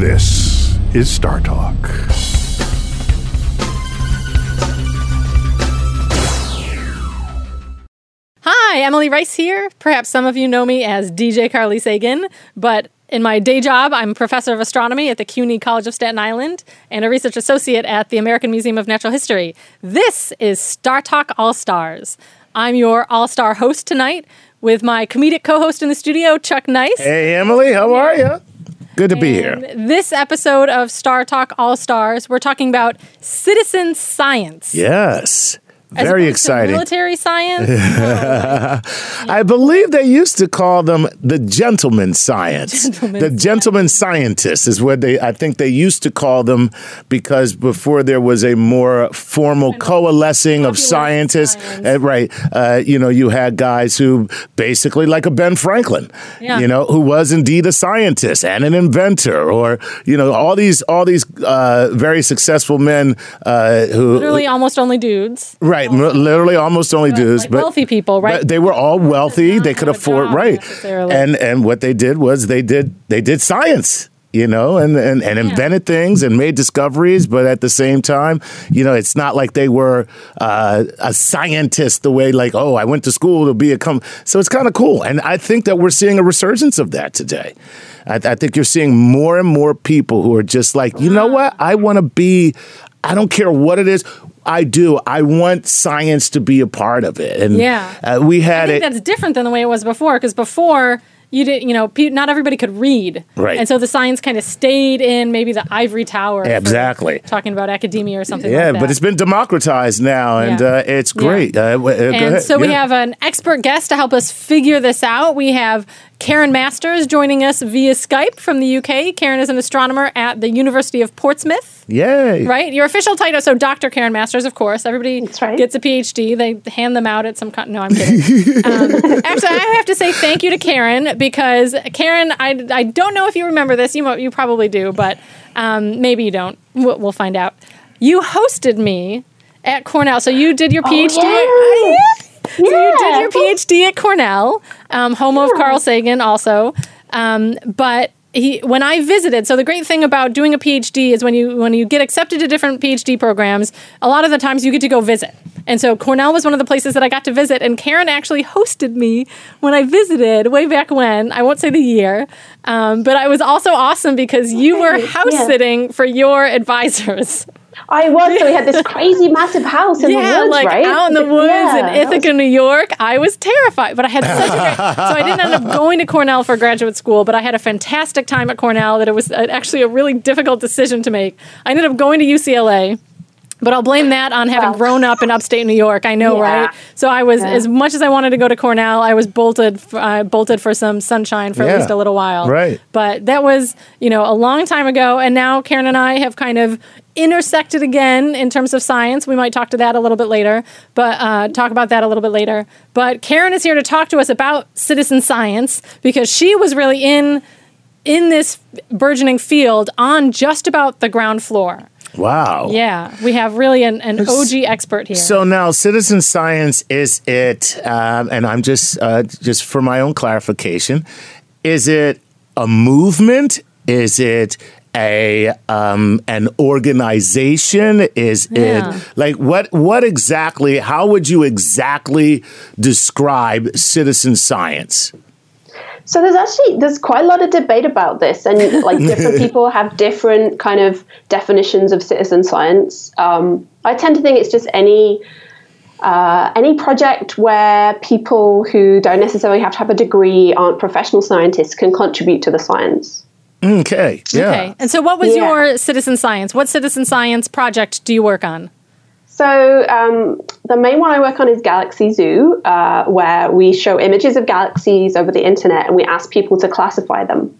This is Star Talk. Hi, Emily Rice here. Perhaps some of you know me as DJ Carly Sagan, but in my day job, I'm professor of astronomy at the CUNY College of Staten Island and a research associate at the American Museum of Natural History. This is Star Talk All Stars. I'm your all star host tonight with my comedic co host in the studio, Chuck Nice. Hey, Emily, how are you? Good to be here. This episode of Star Talk All Stars, we're talking about citizen science. Yes. As Very exciting. Military science. I believe they used to call them the gentleman science. Gentleman the gentleman scientists is what they I think they used to call them because before there was a more formal coalescing of scientists. science. Uh, right. Uh, you know, you had guys who basically like a Ben Franklin, Yeah. you know, who was indeed a scientist and an inventor or, you know, all these all these uh, very successful men uh, who Literally almost only dudes. Right, m- literally almost only dudes, like but wealthy people, right? But they were all wealthy; they could afford right, and and what they did was they did they did science, you know, and and, and invented things and made discoveries. But at the same time, you know, it's not like they were uh, a scientist the way like oh I went to school to be a com. So it's kind of cool, and I think that we're seeing a resurgence of that today. I, I think you're seeing more and more people who are just like you know what I want to be. I don't care what it is. I do. I want science to be a part of it. And Yeah. uh, we I had think it. that's different than the way it was before because before you didn't, you know, pe- not everybody could read, Right. And so the science kind of stayed in maybe the ivory tower, Exactly. talking about academia or something. Yeah, like that. but it's been democratized now, and Yeah. uh, it's great. Uh, w- uh, go and so we have an expert guest to help us figure this out. We have Karen Masters joining us via Skype from the UK. Karen is an astronomer at the University of Portsmouth. Yay! Right, your official title. So, Dr. Karen Masters, of course. Everybody right. gets a PhD. They hand them out at some. Con- no, I'm kidding. um, actually, I have to say thank you to Karen because Karen, I, I don't know if you remember this. You mo- you probably do, but um, maybe you don't. We'll, we'll find out. You hosted me at Cornell, so you did your PhD. Oh, yeah. So you did your PhD at Cornell, um, home of Carl Sagan, also. Um, but he, when I visited, so the great thing about doing a PhD is when you when you get accepted to different PhD programs, a lot of the times you get to go visit. And so Cornell was one of the places that I got to visit, and Karen actually hosted me when I visited way back when. I won't say the year, um, but it was also awesome because you were house yeah. sitting for your advisors. I was. So we had this crazy, massive house in yeah, the woods, like right? out in the woods Yeah, in that was- Ithaca, New York. I was terrified, but I had such a great. so I didn't end up going to Cornell for graduate school, but I had a fantastic time at Cornell. That it was uh, actually a really difficult decision to make. I ended up going to UCLA. But I'll blame that on having Well. grown up in upstate New York. I know, Yeah. right? So I was, Yeah. as much as I wanted to go to Cornell, I was bolted, uh, bolted for some sunshine for Yeah. at least a little while. Right. But that was, you know, a long time ago. And now Karen and I have kind of intersected again in terms of science. We might talk to that a little bit later, but uh, talk about that a little bit later. But Karen is here to talk to us about citizen science because she was really in in this burgeoning field on just about the ground floor. Wow. Yeah, we have really an, an OG expert here. So now, citizen science is it? Um, and I'm just uh, just for my own clarification, is it a movement? Is it a um, an organization? Is Yeah. it like what what exactly? How would you exactly describe citizen science? So there's actually there's quite a lot of debate about this, and like different people have different kind of definitions of citizen science. Um, I tend to think it's just any uh, any project where people who don't necessarily have to have a degree, aren't professional scientists, can contribute to the science. Okay. Yeah. Okay. And so, what was Yeah. your citizen science? What citizen science project do you work on? So um, the main one I work on is Galaxy Zoo, uh, where we show images of galaxies over the internet and we ask people to classify them.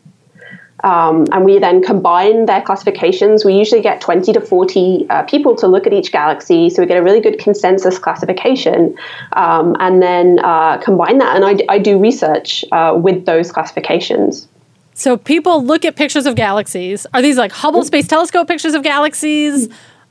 Um, and we then combine their classifications. We usually get 20 to 40 uh, people to look at each galaxy, so we get a really good consensus classification, um, and then uh, combine that. And I, I do research uh, with those classifications. So, people look at pictures of galaxies. Are these like Hubble Space Telescope pictures of galaxies?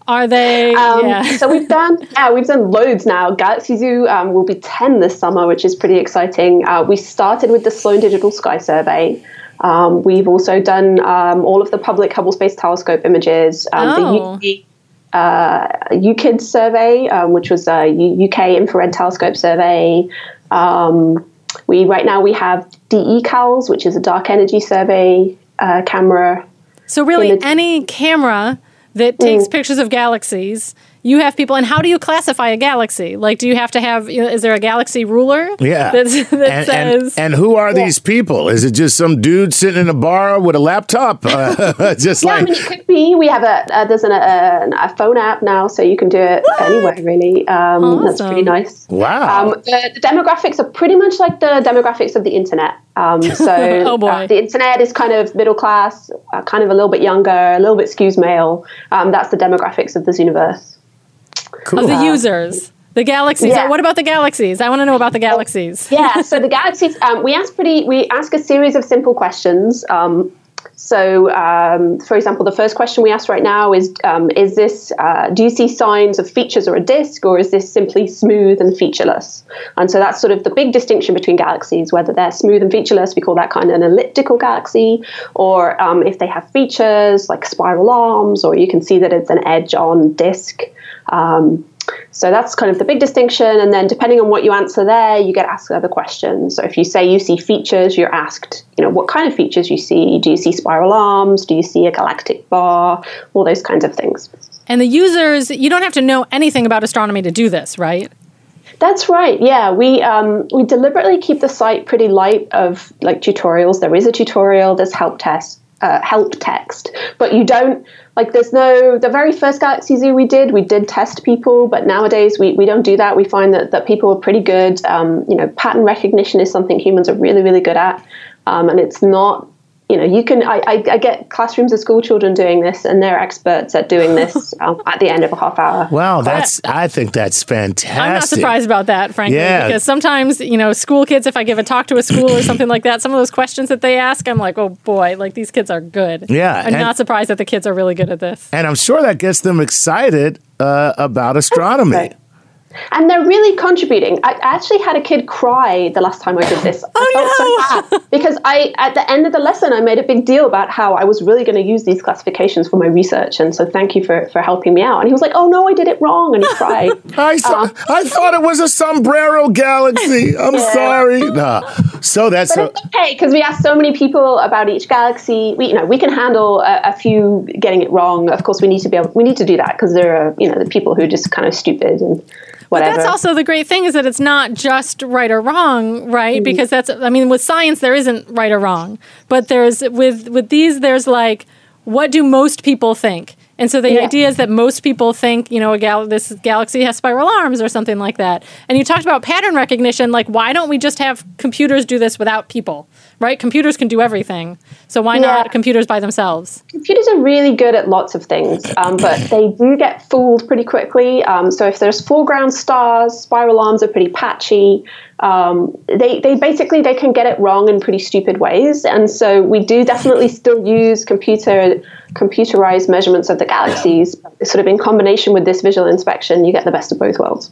Are they? Um, yeah. So we've done, yeah, we've done loads now. Galaxy Zoo um, will be ten this summer, which is pretty exciting. Uh, we started with the Sloan Digital Sky Survey, Um, we've also done um, all of the public Hubble Space Telescope images, um, Oh. the UK, uh, UKID survey, um, which was a UK infrared telescope survey. Um, we right now we have DECaLS, which is a dark energy survey uh, camera. So really, Image- any camera that Mm. takes pictures of galaxies, you have people. And how do you classify a galaxy? Like, do you have to have? You know, is there a galaxy ruler? Yeah. That's, that and, says. and, and who are these people? Is it just some dude sitting in a bar with a laptop? Uh, just Yeah, I like, mean, it could be. We have a uh, there's an, a, a phone app now, so you can do it anywhere really. Um, That's pretty nice. wow. Um, the, the demographics are pretty much like the demographics of the internet. Um, so Oh, boy. uh, the internet is kind of middle class, uh, kind of a little bit younger, a little bit skews male. Um, that's the demographics of this universe. Cool. of the users, the galaxies. Yeah. What about the galaxies? I want to know about the galaxies. yeah so the galaxies um, we ask pretty we ask a series of simple questions um, so um, for example the first question we ask right now is um, is this uh, do you see signs of features or a disk or is this simply smooth and featureless and so that's sort of the big distinction between galaxies whether they're smooth and featureless we call that kind of an elliptical galaxy or um, if they have features like spiral arms or you can see that it's an edge on disk um, so that's kind of the big distinction. And then depending on what you answer there, you get asked other questions. So if you say you see features, you're asked, you know, what kind of features you see. Do you see spiral arms? Do you see a galactic bar? All those kinds of things. And the users, you don't have to know anything about astronomy to do this, right? That's right. Yeah, we um, we deliberately keep the site pretty light of like tutorials. There is a tutorial. There's help test, uh, help text, but you don't like. There's no. The very first Galaxy Zoo we did, we did test people, but nowadays we, we don't do that. We find that that people are pretty good. Um, you know, pattern recognition is something humans are really really good at, um, and it's not. You know, you can. I, I, I get classrooms of school children doing this, and they're experts at doing this um, at the end of a half hour. wow, that's, I think that's fantastic. I'm not surprised about that, frankly, Yeah. because sometimes, you know, school kids, if I give a talk to a school or something like that, some of those questions that they ask, I'm like, oh boy, like these kids are good. Yeah, I'm and- not surprised that the kids are really good at this. And I'm sure that gets them excited uh, about astronomy. Right. And they're really contributing. I actually had a kid cry the last time I did this. Oh, I felt so bad because I, at the end of the lesson, I made a big deal about how I was really going to use these classifications for my research, and so thank you for, for helping me out. And he was like, "Oh no, I did it wrong," and he cried. I, saw, um, I thought it was a sombrero galaxy. I'm sorry. Nah. So that's But a, it's okay because we asked so many people about each galaxy. We, you know, we can handle a, a few getting it wrong. Of course, we need to be able. We need to do that because there are, you know, the people who are just kind of stupid and But that's also the great thing is that it's not just right or wrong, right? Mm-hmm. Because that's I mean with science there isn't right or wrong. But there's with with these there's like what do most people think? And so the Yeah. idea is that most people think, you know, a gal- this galaxy has spiral arms or something like that. And you talked about pattern recognition. Like, why don't we just have computers do this without people, right? Computers can do everything. So why Yeah. not computers by themselves? computers are really good at lots of things, um, but they do get fooled pretty quickly. Um, so if there's foreground stars, spiral arms are pretty patchy. Um, they, they basically they can get it wrong in pretty stupid ways, and so we do definitely still use computer computerized measurements of the galaxies. Sort of in combination with this visual inspection, you get the best of both worlds.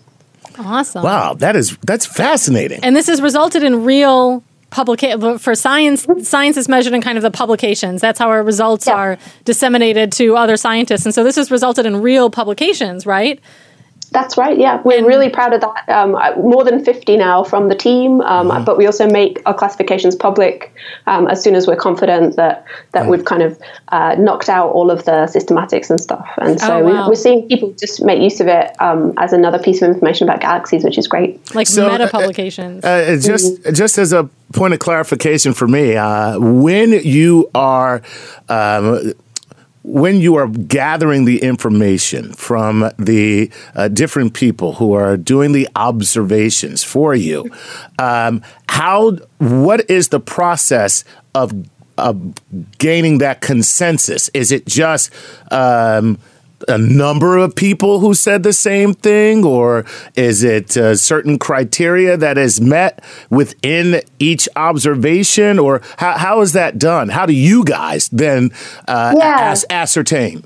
Awesome. wow. That is that's fascinating. and this has resulted in real publication for science science is measured in kind of the publications that's how our results Yeah. are disseminated to other scientists and so this has resulted in real publications right That's right. Yeah, we're And- really proud of that. Um, more than fifty now from the team, um, but we also make our classifications public um, as soon as we're confident that that we've kind of uh, knocked out all of the systematics and stuff. And so Oh, we, wow. we're seeing people just make use of it um, as another piece of information about galaxies, which is great. like So, meta uh, publications Uh, just just as a point of clarification for me, uh, when you are um, when you are gathering the information from the uh, different people who are doing the observations for you, um, how what is the process of of gaining that consensus? Is it just um, a number of people who said the same thing, or is it a certain criteria that is met within each observation, or how, how is that done? How do you guys then uh, Yeah. as- ascertain?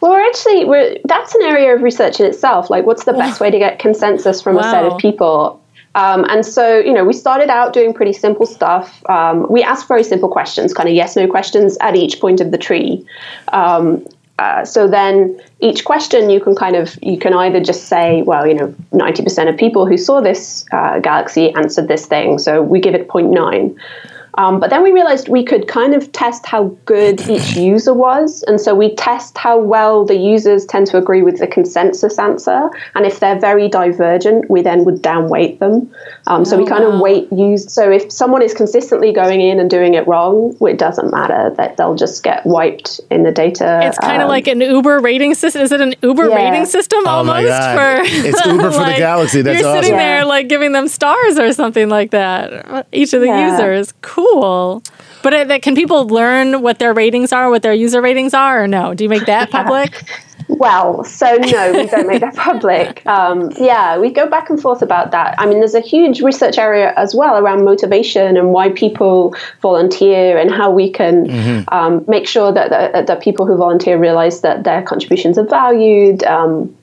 Well, we're actually we're, that's an area of research in itself. Like, what's the best way to get consensus from a set of people? Um, and so, you know, we started out doing pretty simple stuff. Um, we asked very simple questions, kind of yes no questions at each point of the tree. Um, uh, so then each question you can kind of you can either just say well you know 90% of people who saw this uh, galaxy answered this thing so we give it 0.9 um, but then we realized we could kind of test how good each user was. And so we test how well the users tend to agree with the consensus answer. And if they're very divergent, we then would downweight them. Um, so oh, we kind wow. of weight use. So if someone is consistently going in and doing it wrong, it doesn't matter that they'll just get wiped in the data. It's kind of um, like an Uber rating system. Is it an Uber yeah. rating system oh almost? For it's Uber for like, the Galaxy. That's you're awesome. sitting there like giving them stars or something like that. Each of the yeah. users. Cool cool. But it, can people learn what their ratings are, what their user ratings are, or no? Do you make that public? Well, so no, we don't make that public. Um, yeah, we go back and forth about that. I mean, there's a huge research area as well around motivation and why people volunteer and how we can mm-hmm. um, make sure that the, that people who volunteer realize that their contributions are valued. Um,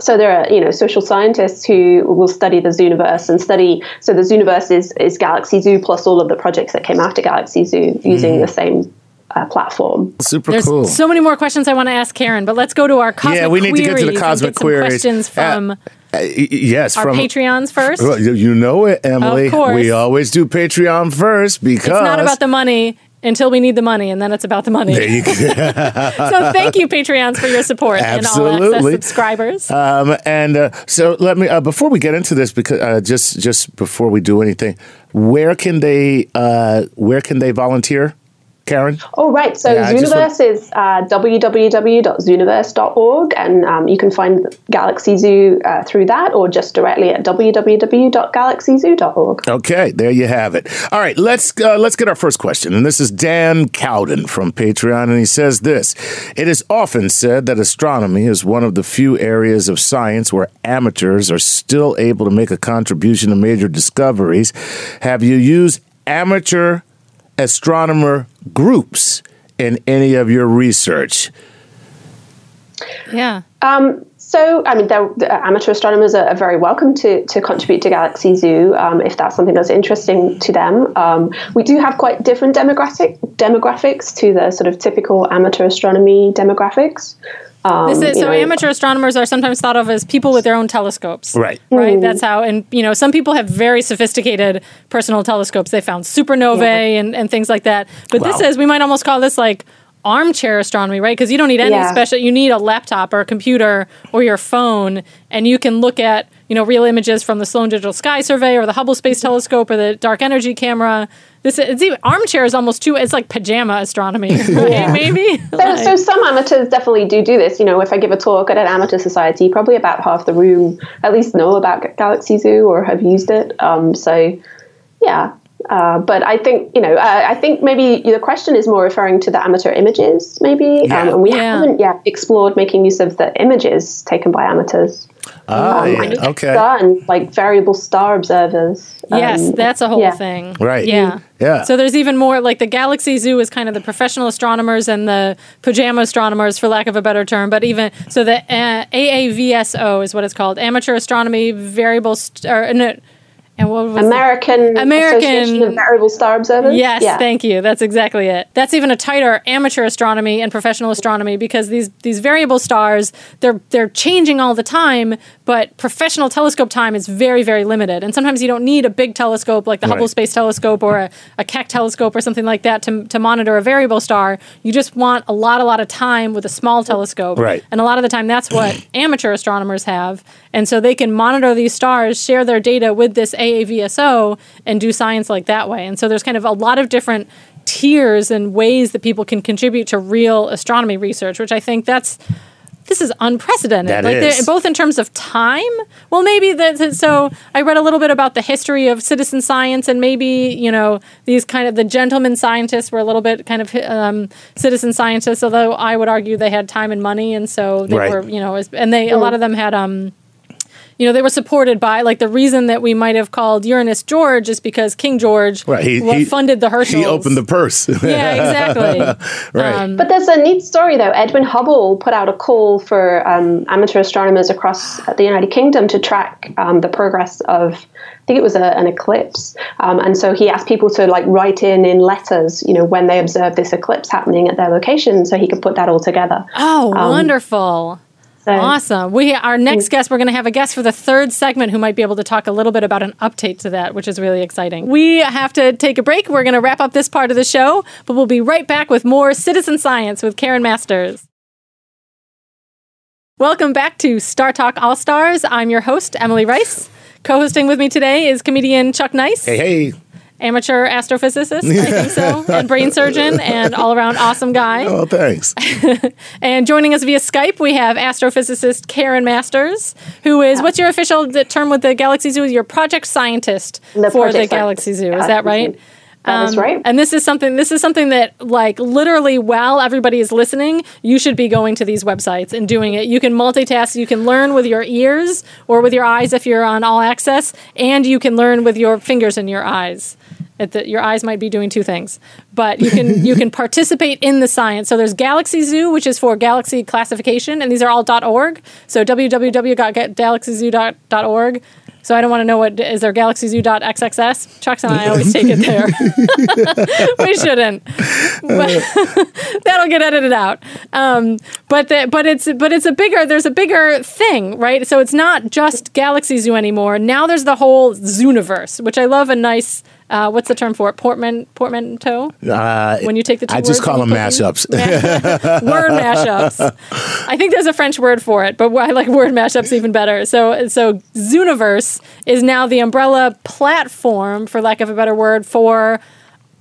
so there are you know social scientists who will study the zooniverse and study so the zooniverse is is galaxy zoo plus all of the projects that came after galaxy zoo using mm. the same uh, platform. Super There's cool. So many more questions I want to ask Karen, but let's go to our cosmic queries. Yeah, we need to get to the cosmic queries. questions from uh, uh, yes, our from Patreons first. You know it, Emily. Of course. We always do Patreon first because it's not about the money until we need the money, and then it's about the money. so thank you, Patreons, for your support Absolutely. and all access subscribers. Um, and uh, so let me uh, before we get into this, because uh, just just before we do anything, where can they uh, where can they volunteer? Karen? Oh, right. So yeah, Zooniverse is uh, www.zooniverse.org, and um, you can find Galaxy Zoo uh, through that or just directly at www.galaxyzoo.org. Okay, there you have it. All right, let's uh, let's get our first question, and this is Dan Cowden from Patreon, and he says this: It is often said that astronomy is one of the few areas of science where amateurs are still able to make a contribution to major discoveries. Have you used amateur astronomer groups in any of your research? Yeah. Um, so, I mean, amateur astronomers are, are, very welcome to, to contribute to Galaxy Zoo um, if that's something that's interesting to them. Um, we do have quite different demographic demographics to the sort of typical amateur astronomy demographics. Um, is, so know, amateur astronomers are sometimes thought of as people with their own telescopes. Right. Right. Mm. That's how, and you know, some people have very sophisticated personal telescopes. They found supernovae yeah. and, and things like that. But wow. this is, we might almost call this like armchair astronomy, right? Because you don't need any yeah. special, you need a laptop or a computer or your phone, and you can look at, you know, real images from the Sloan Digital Sky Survey or the Hubble Space Telescope or the Dark Energy Camera this it's even, armchair is almost too. It's like pajama astronomy, right? yeah. Maybe. So, like. so some amateurs definitely do do this. You know, if I give a talk at an amateur society, probably about half the room at least know about Galaxy Zoo or have used it. Um, so, yeah. Uh, but I think you know, uh, I think maybe the question is more referring to the amateur images, maybe, yeah. um, and we yeah. haven't yet explored making use of the images taken by amateurs. Oh, um, yeah. okay. Done like variable star observers. Yes, um, that's a whole yeah. thing. Right. Yeah. Yeah. So there's even more like the Galaxy Zoo is kind of the professional astronomers and the pajama astronomers, for lack of a better term. But even so, the uh, AAVSO is what it's called, Amateur Astronomy Variable. St- or, no, and what was American American Association of Variable Star Observers. Yes, yeah. thank you. That's exactly it. That's even a tighter amateur astronomy and professional astronomy because these these variable stars they're they're changing all the time, but professional telescope time is very very limited. And sometimes you don't need a big telescope like the right. Hubble Space Telescope or a, a Keck telescope or something like that to to monitor a variable star. You just want a lot a lot of time with a small telescope. Right. And a lot of the time that's what amateur astronomers have. And so they can monitor these stars, share their data with this AAVSO and do science like that way. And so there's kind of a lot of different tiers and ways that people can contribute to real astronomy research, which I think that's this is unprecedented. That like is. both in terms of time. Well, maybe that. So I read a little bit about the history of citizen science, and maybe you know these kind of the gentleman scientists were a little bit kind of um, citizen scientists. Although I would argue they had time and money, and so they right. were you know, and they a lot of them had um, you know, they were supported by like the reason that we might have called Uranus George is because King George Right, he- he- funded the Herschels. He opened the purse. yeah, exactly. right. Um, But there's a neat story though. Edwin Hubble put out a call for um, amateur astronomers across the United Kingdom to track um, the progress of, I think it was a, an eclipse, um, and so he asked people to like write in in letters, you know, when they observed this eclipse happening at their location, so he could put that all together. Oh, wonderful. So- Awesome. We our next guest, we're going to have a guest for the third segment who might be able to talk a little bit about an update to that, which is really exciting. We have to take a break. We're going to wrap up this part of the show, but we'll be right back with more citizen science with Karen Masters. Welcome back to Star Talk All Stars. I'm your host, Emily Rice. Co-hosting with me today is comedian Chuck Nice, hey, hey. Amateur astrophysicist, I think so, and brain surgeon, and all-around awesome guy. Oh, thanks. And joining us via Skype, we have astrophysicist Karen Masters, who is what's your official term with the Galaxy Zoo? You're project scientist The for project the Galaxy scientist, Zoo. Is that right? That is Um, right. And this is something. This is something that, like, literally, while everybody is listening, you should be going to these websites and doing it. You can multitask. You can learn with your ears or with your eyes if you're on All Access, and you can learn with your fingers and your eyes. The, your eyes might be doing two things, but you can you can participate in the science. So there's Galaxy Zoo, which is for galaxy classification, and these are all .org. So www.galaxyzoo.org. So I don't want to know what is there galaxyzoo.xxs. Chucks and I always take it there. we shouldn't. But that'll get edited out. Um, but the, but it's but it's a bigger there's a bigger thing, right? So it's not just Galaxy Zoo anymore. Now there's the whole Zooniverse, which I love. A nice uh, what's the term for it? Portman portmanteau. Uh, When you take the two I just call them you put them- mashups. word mashups. I think there's a French word for it, but I like word mashups even better. So, so Zooniverse is now the umbrella platform, for lack of a better word, for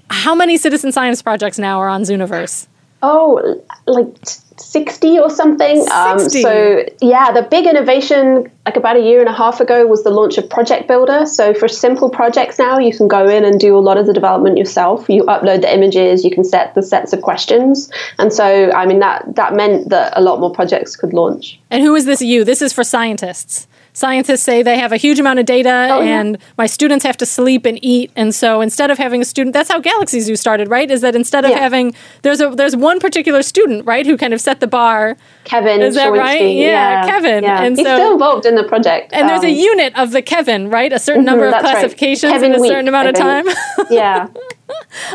how many citizen science projects now are on Zooniverse? Oh, like 60 or something. 60. Um, so, yeah, the big innovation, like about a year and a half ago, was the launch of Project Builder. So, for simple projects now, you can go in and do a lot of the development yourself. You upload the images, you can set the sets of questions. And so, I mean, that, that meant that a lot more projects could launch. And who is this you? This is for scientists. Scientists say they have a huge amount of data Oh, yeah. and my students have to sleep and eat. And so instead of having a student, that's how Galaxy Zoo started, right? Is that instead of Yeah. having, there's a there's one particular student, right, who kind of set the bar. Kevin, Is that right? Schawinski, Yeah, Kevin. Yeah. And He's so- still involved in the project. And there's a Um, unit of the Kevin, right? A certain number of that's right. classifications Kevin in a week, certain amount of time. yeah.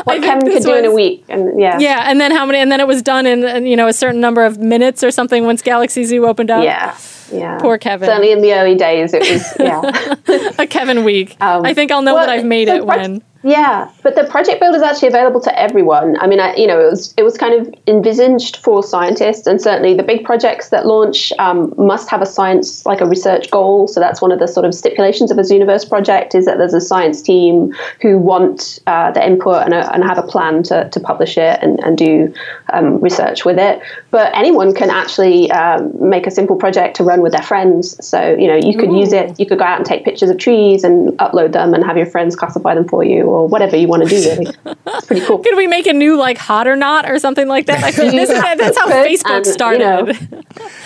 What Kevin could do in a week. And yeah. yeah, and then how many? And then it was done in, in you know a certain number of minutes or something once Galaxy Zoo opened up. Yeah. Yeah. Poor Kevin. Certainly in the early days, it was, yeah. a Kevin week. Um, I think I'll know well, that I've made the it when. Yeah, but the project builder is actually available to everyone. I mean, I, you know, it was it was kind of envisaged for scientists, and certainly the big projects that launch um, must have a science, like a research goal. So that's one of the sort of stipulations of a Zooniverse project is that there's a science team who want uh, the input and, a, and have a plan to, to publish it and, and do um, research with it. But anyone can actually um, make a simple project to run with their friends. So you know, you could use it. You could go out and take pictures of trees and upload them, and have your friends classify them for you, or whatever you want to do. Really, it's pretty cool. Could we make a new like hot or not or something like that? I this is, that's how Facebook and, you started. know,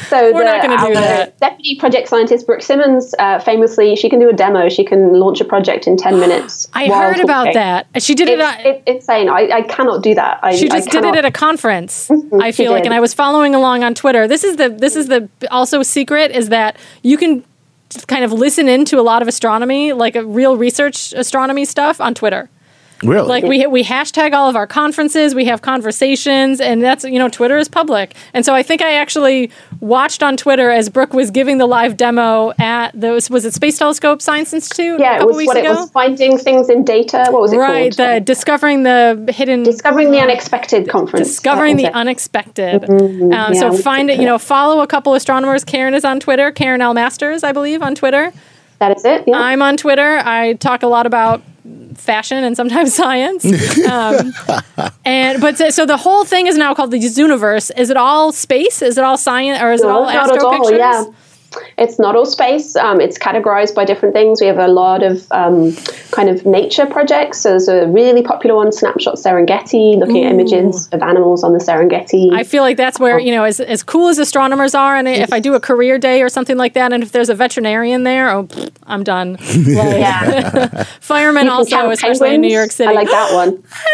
So We're not gonna do that. Deputy project scientist Brooke Simmons, uh, famously, she can do a demo. She can launch a project in ten minutes. I heard about that. She did it. It's, it, it's insane. I, I cannot do that. I, she I just did it at a conference i Mm-hmm. she feel like did. and i was following along on twitter this is the this is the also secret is that you can kind of listen into a lot of astronomy like a real research astronomy stuff on twitter Really? like we we hashtag all of our conferences we have conversations and that's you know twitter is public and so i think i actually watched on twitter as brooke was giving the live demo at the was it space telescope science institute a Yeah, it was weeks what ago it was finding things in data. What was it called? right called? the discovering the hidden Discovering the Unexpected conference. discovering the it. unexpected. Mm-hmm. Um, yeah, so find it. You know, follow a couple astronomers. Karen is on Twitter. Karen L Masters, I believe, on Twitter. That is it. Yeah. I'm on Twitter. I talk a lot about fashion and sometimes science. Um, and but so, so the whole thing is now called the Zooniverse. Is it all space? Is it all science, or is it all not astro at all. pictures? Yeah. It's not all space. Um, it's categorized by different things. We have a lot of um, kind of nature projects. So there's a really popular one, Snapshot Serengeti, looking at images of animals on the Serengeti. I feel like that's where, you know, as, as cool as astronomers are, and if I do a career day or something like that, and if there's a veterinarian there, oh, pfft, I'm done. Like, yeah. Firemen You also, count especially in New. York City. I like that one. I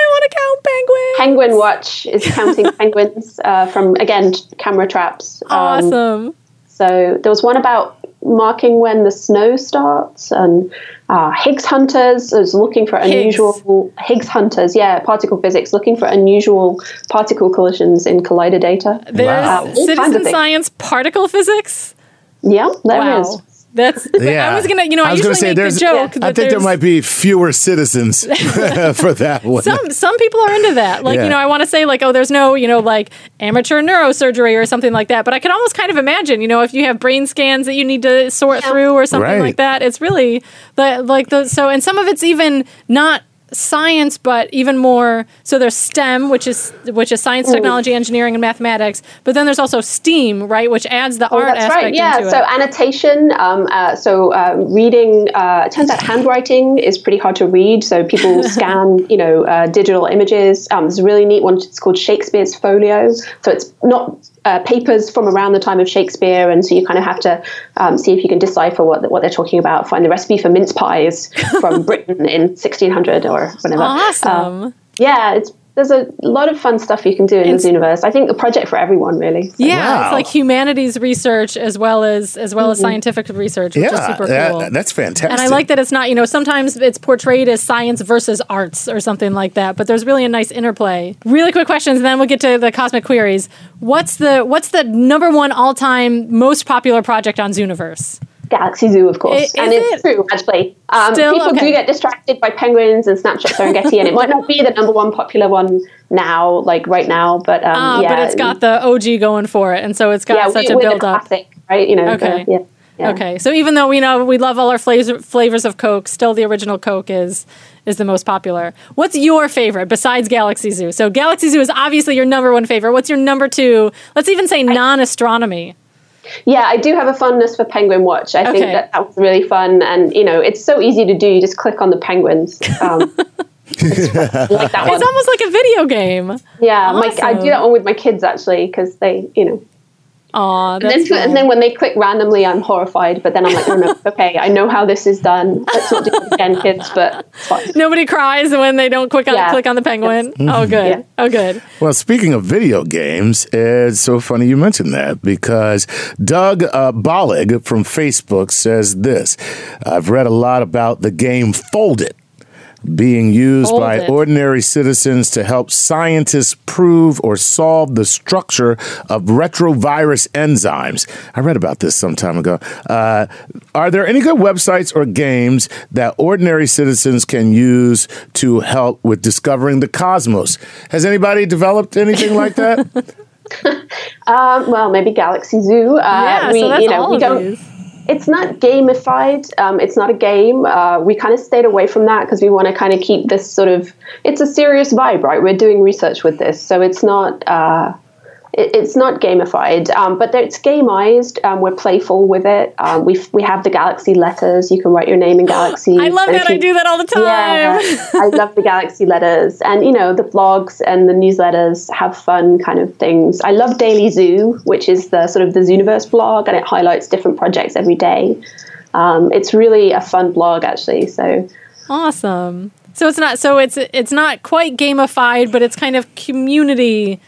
want to count penguins. Penguin Watch is counting penguins uh, from, again, camera traps. Um, Awesome. So there was one about marking when the snow starts, and uh, Higgs hunters is looking for unusual Higgs hunters, yeah, particle physics, looking for unusual particle collisions in collider data. There's Wow. All citizen science particle physics. Yeah, there is. That's Yeah. I was gonna, you know, I, I was usually gonna say make there's. the joke. I that think there might be fewer citizens for that one. some some people are into that. Like, Yeah. you know, I want to say like, oh, there's no, you know, like amateur neurosurgery or something like that. But I can almost kind of imagine, you know, if you have brain scans that you need to sort through or something Right. like that, it's really the like the so and some of it's even not science but even more so there's STEM which is which is science technology engineering and mathematics but then there's also STEAM right which adds the Oh, art that's aspect right. Yeah. So it annotation. Um, uh, so uh, reading. Uh, it turns out handwriting is pretty hard to read. So people scan, you know, uh, digital images. Um, there's a really neat one. It's called Shakespeare's Folio. So it's not uh, papers from around the time of Shakespeare, and so you kind of have to um, see if you can decipher what what they're talking about. Find the recipe for mince pies from Britain in 1600 or whatever. awesome Um, yeah. It's there's a lot of fun stuff you can do in It's- this universe. I think the project for everyone, really. So- yeah Wow. it's like humanities research as well as as well as mm-hmm. scientific research which is yeah, super that- cool that's fantastic. And I like that it's not, you know, sometimes it's portrayed as science versus arts or something like that, but there's really a nice interplay. Really quick questions, and then we'll get to the cosmic queries. What's the what's the number one all time most popular project on Zooniverse? Galaxy Zoo, of course. Is and it? it's true, actually. Um, Still? people Okay. do get distracted by penguins and Snapshot Serengeti, and it might not be the number one popular one now, like right now, but um, Ah, yeah. but it's got the OG going for it, and so it's got yeah, such we, a build up. classic, right? You know, Okay. the- yeah, yeah. Okay, so even though we know we love all our flavors flavors of Coke, still the original Coke is is the most popular. What's your favorite besides Galaxy Zoo? So Galaxy Zoo is obviously your number one favorite. What's your number two? Let's even say non-astronomy. Yeah, I do have a fondness for Penguin Watch. I think that that was really fun, and you know, it's so easy to do. You just click on the penguins. Um, it's like that one. It's almost like a video game. Yeah, my, I do that one with my kids actually because they, you know, Aw, and then, and then when they click randomly, I'm horrified. But then I'm like, oh no, okay, I know how this is done. Let's not do it again, kids. But. Nobody cries when they don't click on Yeah. click on the penguin. Oh, good. Yeah. Oh, good. Well, speaking of video games, it's so funny you mentioned that because Doug uh, Bollig from Facebook says this I've read a lot about the game Foldit being used Fold by It. ordinary citizens to help scientists prove or solve the structure of retrovirus enzymes. I read about this some time ago. Uh, are there any good websites or games that ordinary citizens can use to help with discovering the cosmos? Has anybody developed anything like that? Um, well, maybe Galaxy Zoo. Uh, Yeah, we, so that's you know, all we of don't. these. It's not gamified. Um, it's not a game. Uh, we kind of stayed away from that because we want to kind of keep this sort of. It's a serious vibe, right? We're doing research with this, so it's not. Uh, it, it's not gamified, um, but it's gameized. Um, we're playful with it. Um, we we have the Galaxy letters. You can write your name in Galaxy. I love that. I do that all the time. yeah, I love the Galaxy letters, and you know the blogs and the newsletters have fun kind of things. I love Daily Zoo, which is the sort of the Zooniverse blog, and it highlights different projects every day. Um, it's really a fun blog, actually. So Awesome. So it's not so it's it's not quite gamified, but it's kind of community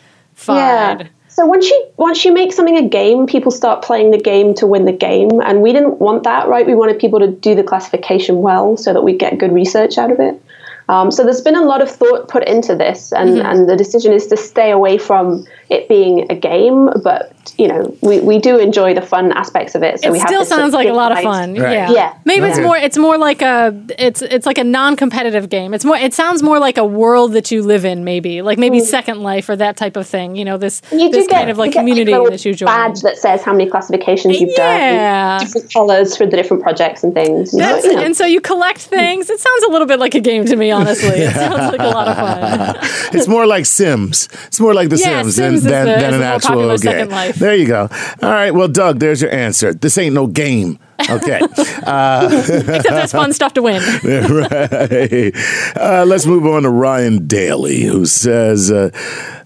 fied. So once you once you make something a game, people start playing the game to win the game, and we didn't want that, right? We wanted people to do the classification well, so that we get good research out of it. Um, so there's been a lot of thought put into this, and, Mm-hmm. and the decision is to stay away from it being a game. But you know, we, we do enjoy the fun aspects of it. So It we still this sort sounds like a lot of fun. Right. Yeah. Yeah. Maybe it's more it's more like a it's it's like a non-competitive game. It's more it sounds more like a world that you live in maybe. Like maybe Second Life or that type of thing. You know, this Mm. You do this get, kind of like community a little that you join. badge that says how many classifications you've Yeah. done, different colors for the different projects and things. You know, That's, you know. And so you collect things. It sounds a little bit like a game to me, honestly. It sounds like a lot of fun. it's more like Sims. It's more like The Yeah, Sims, Sims is than, the- than, an actual game. Life. There you go. All right. Well, Doug, there's your answer. This ain't no game. Okay. Except there's fun stuff to win. right. Uh, let's move on to Ryan Daly, who says. Uh,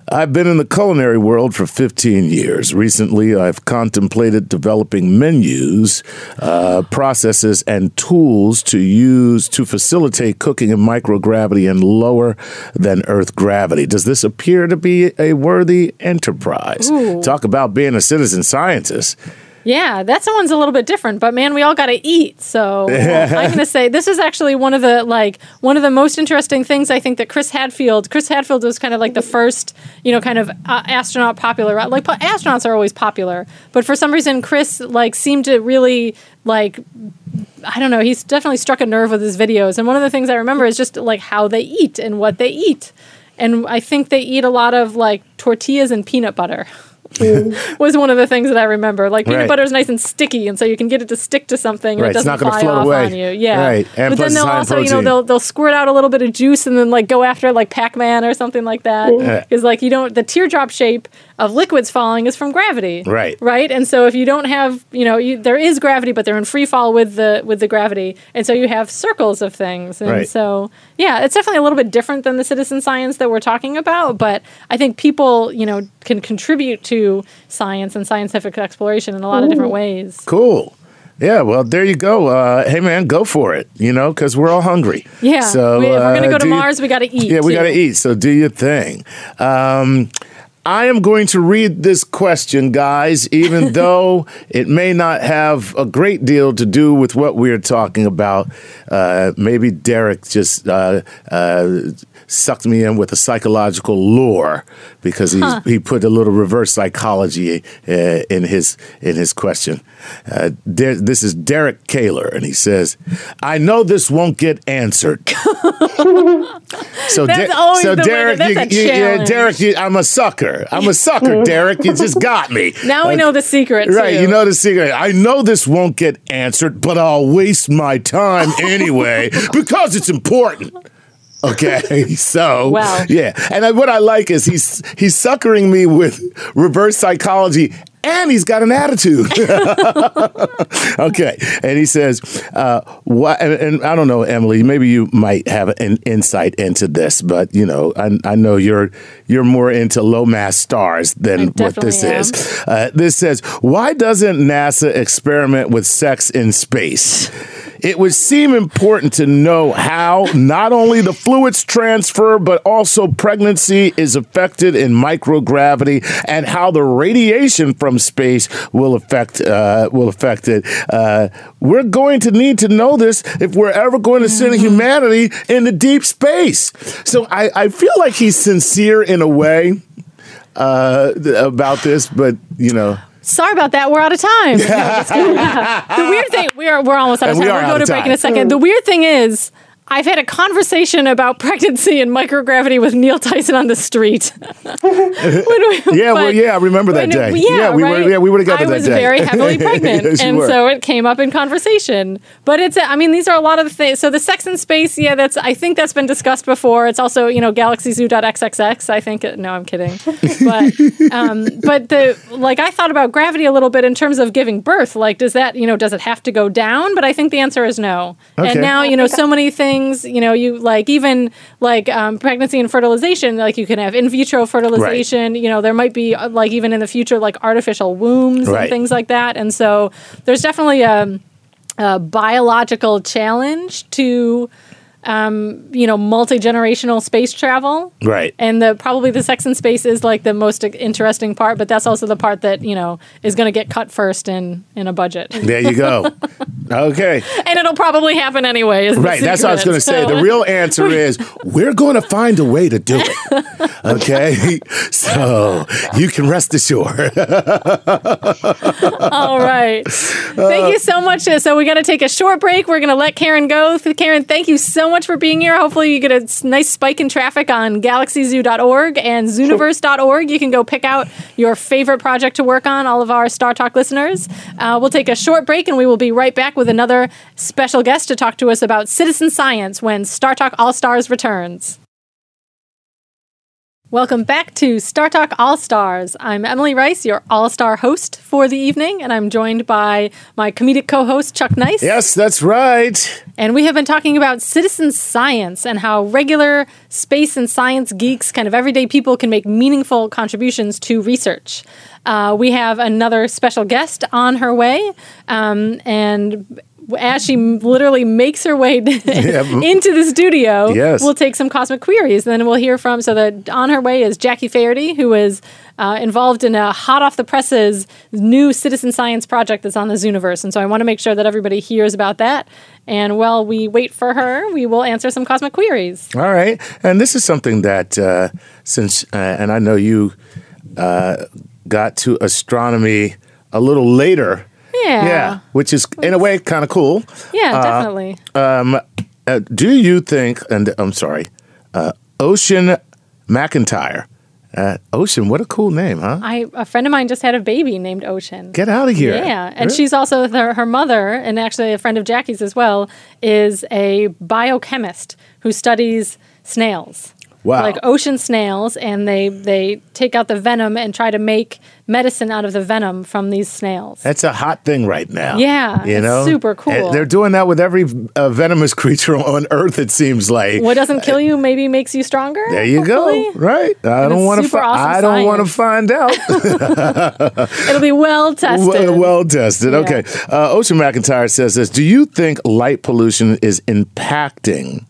I've been in the culinary world for 15 years. Recently, I've contemplated developing menus, uh, processes, and tools to use to facilitate cooking in microgravity and lower than Earth gravity. Does this appear to be a worthy enterprise? Talk about being a citizen scientist. Yeah, that one's a little bit different, but man, we all got to eat. So I'm going to say this is actually one of the like one of the most interesting things I think that Chris Hadfield. Chris Hadfield was kind of like the first, you know, kind of uh, astronaut popular. Like po- astronauts are always popular, but for some reason Chris like seemed to really like I don't know. He's definitely struck a nerve with his videos, and one of the things I remember is just like how they eat and what they eat. And I think they eat a lot of like tortillas and peanut butter. was one of the things that I remember. Like peanut Right. butter is nice and sticky, and so you can get it to stick to something, and Right, it it's doesn't fly float off away. on you. Yeah, Right, and but then they'll it's high in also, you know, they'll they'll squirt out a little bit of juice and then like go after like Pac Man or something like that. Because like you don't the teardrop shape of liquids falling is from gravity. Right. Right. And so if you don't have, you know, you, there is gravity, but they're in free fall with the with the gravity, and so you have circles of things. And Right. so yeah, it's definitely a little bit different than the citizen science that we're talking about. But I think people, you know, can contribute to science and scientific exploration in a lot of different ways. Cool. Yeah, well, there you go. Uh, hey, man, go for it. You know, because we're all hungry. Yeah. So we, if we're gonna uh, go to do you- Mars, we got to eat. Yeah, we got to eat. So do your thing. Um, I am going to read this question, guys, even though it may not have a great deal to do with what we're talking about. Uh, maybe Derek just uh, uh, sucked me in with a psychological lure because he's, he put a little reverse psychology uh, in his in his question. Uh, Der- this is Derek Kaler, and he says, "I know this won't get answered." So, De- always so Derek, you, you- yeah. Derek, you, I'm a sucker. I'm a sucker, Derek. You just got me. Now we Uh, know the secret. Right, too. you know the secret. I know this won't get answered, but I'll waste my time anyway because it's important. Okay, so Wow. yeah, and I, what I like is he's he's suckering me with reverse psychology, and he's got an attitude. okay, and he says, uh, "What?" And, and I don't know, Emily. Maybe you might have an insight into this, but you know, I, I know you're you're more into low mass stars than what this am. is. Uh, this says, "Why doesn't NASA experiment with sex in space?" It would seem important to know how not only the fluids transfer, but also pregnancy is affected in microgravity, and how the radiation from space will affect uh, will affect it. Uh, we're going to need to know this if we're ever going to send humanity into deep space. So I, I feel like he's sincere in a way uh, about this, but you know. Sorry about that. We're out of time. No, the weird thing, we're, we're almost out of And We are We'll out go to break in a second. The weird thing is, I've had a conversation about pregnancy and microgravity with Neil Tyson on the street. We- Yeah, well, yeah, I remember that when- day. Yeah, Yeah, we were- yeah, we were together I that day. I was very heavily pregnant, Yes, and were. so it came up in conversation. But it's, I mean, these are a lot of the things. So the sex in space, yeah, that's. I think that's been discussed before. It's also, you know, GalaxyZoo.xxx. I think. No, I'm kidding. But, um, but the like, I thought about gravity a little bit in terms of giving birth. Like, does that, you know, does it have to go down? But I think the answer is no. Okay. And now, you know, so many things. You know, you like even like um, pregnancy and fertilization. Like, you can have in vitro fertilization. You know, there might be uh, like even in the future like artificial wombs Right. and things like that. And so there's definitely a, a biological challenge to um, you know multi generational space travel. Right. And the probably the sex in space is like the most interesting part, but that's also the part that you know is going to get cut first in in a budget, There you go. Okay. and it'll probably happen anyway. Right, that's what I was going to say. The real answer is we're going to find a way to do it. Okay, so you can rest assured. All right. Thank you so much. So we got to take a short break. We're going to let Karen go. Karen, thank you so much much for being here. Hopefully, you get a nice spike in traffic on galaxyzoo.org and zooniverse.org. You can go pick out your favorite project to work on, all of our Star Talk listeners. Uh, we'll take a short break and we will be right back with another special guest to talk to us about citizen science when Star Talk All Stars returns. Welcome back to Star Talk All Stars. I'm Emily Rice, your all star host for the evening, and I'm joined by my comedic co host, Chuck Nice. Yes, that's right. And we have been talking about citizen science and how regular space and science geeks, kind of everyday people, can make meaningful contributions to research. Uh, we have another special guest on her way, um, and as she literally makes her way into the studio, Yes. we'll take some cosmic queries. And Then we'll hear from. So that on her way is Jackie Faherty, who is uh, involved in a hot off the presses new citizen science project that's on the Zooniverse. And so I want to make sure that everybody hears about that. And while we wait for her, we will answer some cosmic queries. All right. And this is something that, uh, since, uh, and I know you uh, got to astronomy a little later. Yeah. Which is, in a way, kind of cool. Yeah, definitely. Uh, do you think, and I'm sorry, uh, Ocean McIntyre. Uh, Ocean, what a cool name, huh? I a friend of mine just had a baby named Ocean. Get out of here. Yeah, and she's also her, her mother, and actually a friend of Jackie's as well, is a biochemist who studies snails. Wow. Like ocean snails, and they they take out the venom and try to make medicine out of the venom from these snails. That's a hot thing right now. Yeah, you it's know, super cool. And they're doing that with every uh, venomous creature on Earth. It seems like. what doesn't kill you maybe makes you stronger. There you hopefully. go. Right. I don't want to. super awesome I don't want to find out. It'll be well tested. well, well tested. Yeah. Okay. Uh, Ocean McIntyre says this. Do you think light pollution is impacting?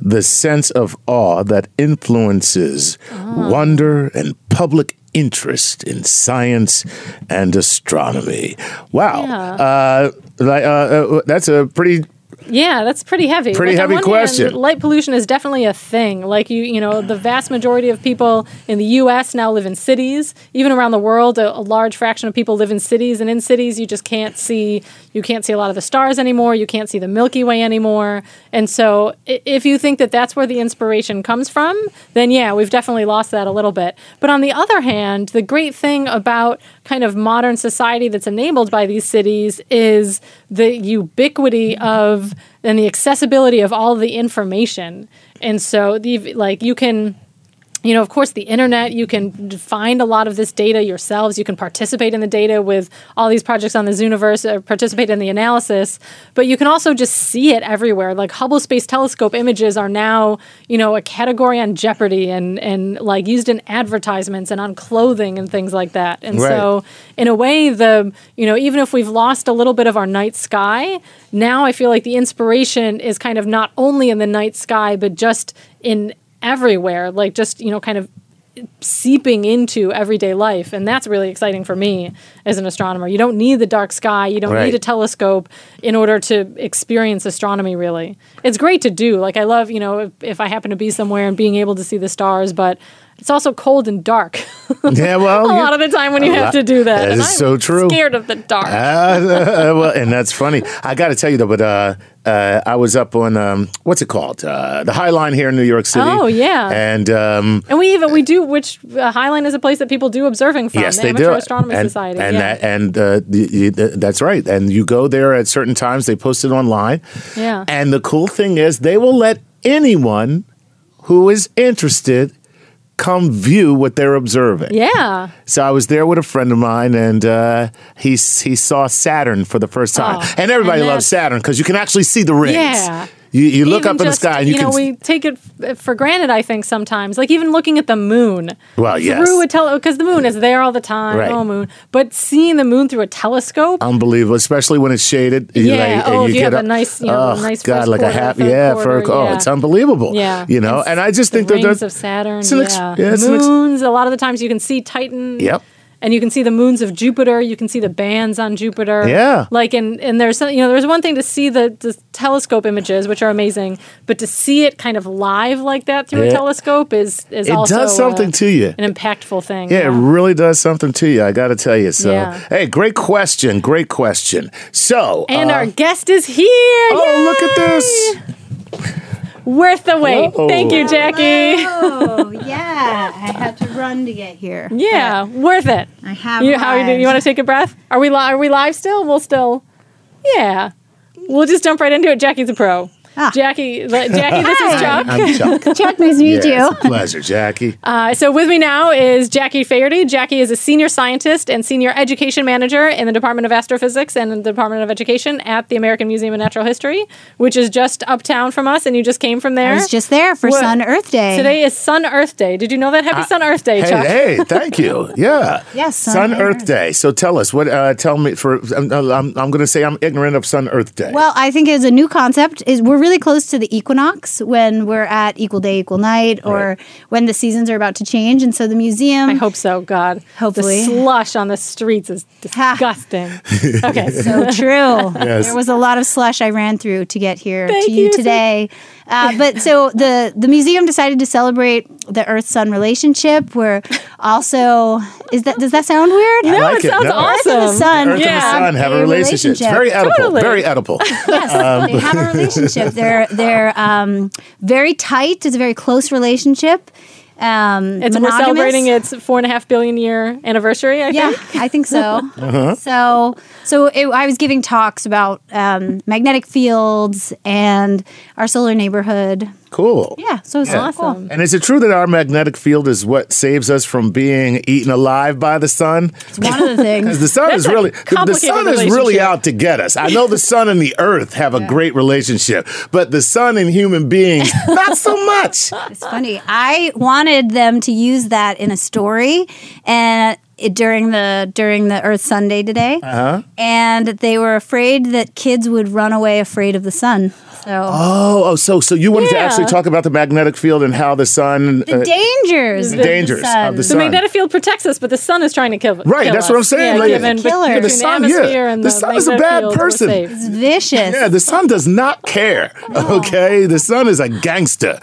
The sense of awe that influences Ah. wonder and public interest in science and astronomy. Wow. Yeah. Uh, like, uh, uh, that's a pretty Yeah, that's pretty heavy. Pretty heavy question. Hand, light pollution is definitely a thing. Like you, you know, the vast majority of people in the U.S. now live in cities. Even around the world, a, a large fraction of people live in cities, and in cities, you just can't see. You can't see a lot of the stars anymore. You can't see the Milky Way anymore. And so, if you think that that's where the inspiration comes from, then yeah, we've definitely lost that a little bit. But on the other hand, the great thing about kind of modern society that's enabled by these cities is the ubiquity of and the accessibility of all the information. And so the like you can you know, of course, the internet, you can find a lot of this data yourselves. You can participate in the data with all these projects on the Zooniverse, uh, participate in the analysis, but you can also just see it everywhere. Like Hubble Space Telescope images are now, you know, a category on Jeopardy and, and like used in advertisements and on clothing and things like that. And Right. so, in a way, the, you know, even if we've lost a little bit of our night sky, now I feel like the inspiration is kind of not only in the night sky, but just in everywhere, like just, you know, kind of seeping into everyday life. And that's really exciting for me as an astronomer. You don't need the dark sky, you don't Right. need a telescope in order to experience astronomy, really. It's great to do. Like, I love, you know, if, if I happen to be somewhere and being able to see the stars, but it's also cold and dark yeah. Well, a lot of the time when you have lot- to do that. that is I'm so true. Scared of the dark. Uh, well, and that's funny. I got to tell you though, but uh, uh, I was up on um, what's it called? Uh, the High Line here in New York City. Oh, yeah. and um, and we even we do, which uh, Highline is a place that people do observing from. yes, the they Amateur do. Astronomy and, Society. and yeah. that, and uh, the, you, that's right. And you go there at certain times. They post it online. Yeah. And the cool thing is, they will let anyone who is interested come view what they're observing. yeah. So I was there with a friend of mine, and uh, he he saw Saturn for the first time. Oh, and everybody and loves Saturn because you can actually see the rings. Yeah. You, you look Even up in the just, sky and you, you know, can. we take it f- uh, for granted. I think sometimes, like even looking at the moon. Well, yes. Through a tele, because the moon is there all the time. Right. Oh, moon! But seeing the moon through a telescope. Unbelievable, especially when it's shaded. You Yeah. like, Oh, and if you have get a nice, you know, oh, nice God, like a half, yeah, for quarter, oh, yeah. it's unbelievable. Yeah, you know, It's and I just the think that rings they're of Saturn. it's an ex- yeah, yeah, an ex- moons. a lot of the times you can see Titan. Yep. And you can see the moons of Jupiter. You can see the bands on Jupiter. Yeah. Like and and there's some, you know there's one thing to see the, the telescope images which are amazing, but to see it kind of live like that through a telescope is is It also does something uh, to you. an impactful thing. Yeah, it really does something to you. I got to tell you. So, Yeah. hey, great question. Great question. So, And uh, our guest is here. oh, look at this. Worth the wait. Whoa. Thank you, Jackie. Oh yeah, I had to run to get here. Yeah, worth it. I have. You, how are you doing? You want to take a breath? Are we li- are we live still? We'll still. Yeah. We'll just jump right into it. Jackie's a pro. Ah. Jackie, Jackie, this is Chuck. I'm Chuck. Chuck, nice to meet Yeah, you. it's a pleasure, Jackie. Uh, so with me now is Jackie Faherty. Jackie is a senior scientist and senior education manager in the Department of Astrophysics and the Department of Education at the American Museum of Natural History, which is just uptown from us, and you just came from there. I was just there for What- Sun Earth Day. Today is Sun Earth Day. Did you know that? Happy Sun Earth Day, Hey, Chuck. hey, thank you. Yeah. Yes, Sun, Sun Earth Earth. Day. So tell us what. Uh, tell me for. I'm, I'm, I'm going to say I'm ignorant of Sun Earth Day. Well, I think it's a new concept. Is we're really close to the equinox when we're at equal day, equal night, or Right. when the seasons are about to change. And so the museum. I hope so, God. Hopefully. The slush on the streets is disgusting. okay. so true. Yes. There was a lot of slush I ran through to get here Thank to you, you. today. Uh, but so the the museum decided to celebrate the Earth Sun relationship. We're also is that does that sound weird? I like it it. sounds No. awesome. Earth and the sun, Earth and the sun have a A relationship. It's relationship. very edible. Totally. Very edible. Yes, they have a relationship. They're they're um, very tight. It's a very close relationship. Um, It's, we're celebrating its four and a half billion year anniversary, I Yeah, think. I think so. Uh-huh. So, so it, I was giving talks about um, magnetic fields and our solar neighborhood. Cool. Yeah, so it's Yeah. cool. And is it true that our magnetic field is what saves us from being eaten alive by the sun? It's one of the things. Because the sun That's is really the- the sun is really out to get us. I know the sun and the earth have a great relationship, but the sun and human beings not so much. It's funny. I wanted them to use that in a story, and it, during the during the Earth Sunday today, uh-huh. and they were afraid that kids would run away afraid of the sun. So Oh, oh, so so you wanted to actually talk about the magnetic field and how the sun the uh, dangers, the dangers of the sun. The magnetic field protects us, but the sun is trying to kill us. Right, kill that's us. what I'm saying, Yeah, like- given, Killer. between The sun, yeah. and The the, sun is a bad field, person. It's vicious. Yeah, the sun does not care. Okay, the sun is a gangster.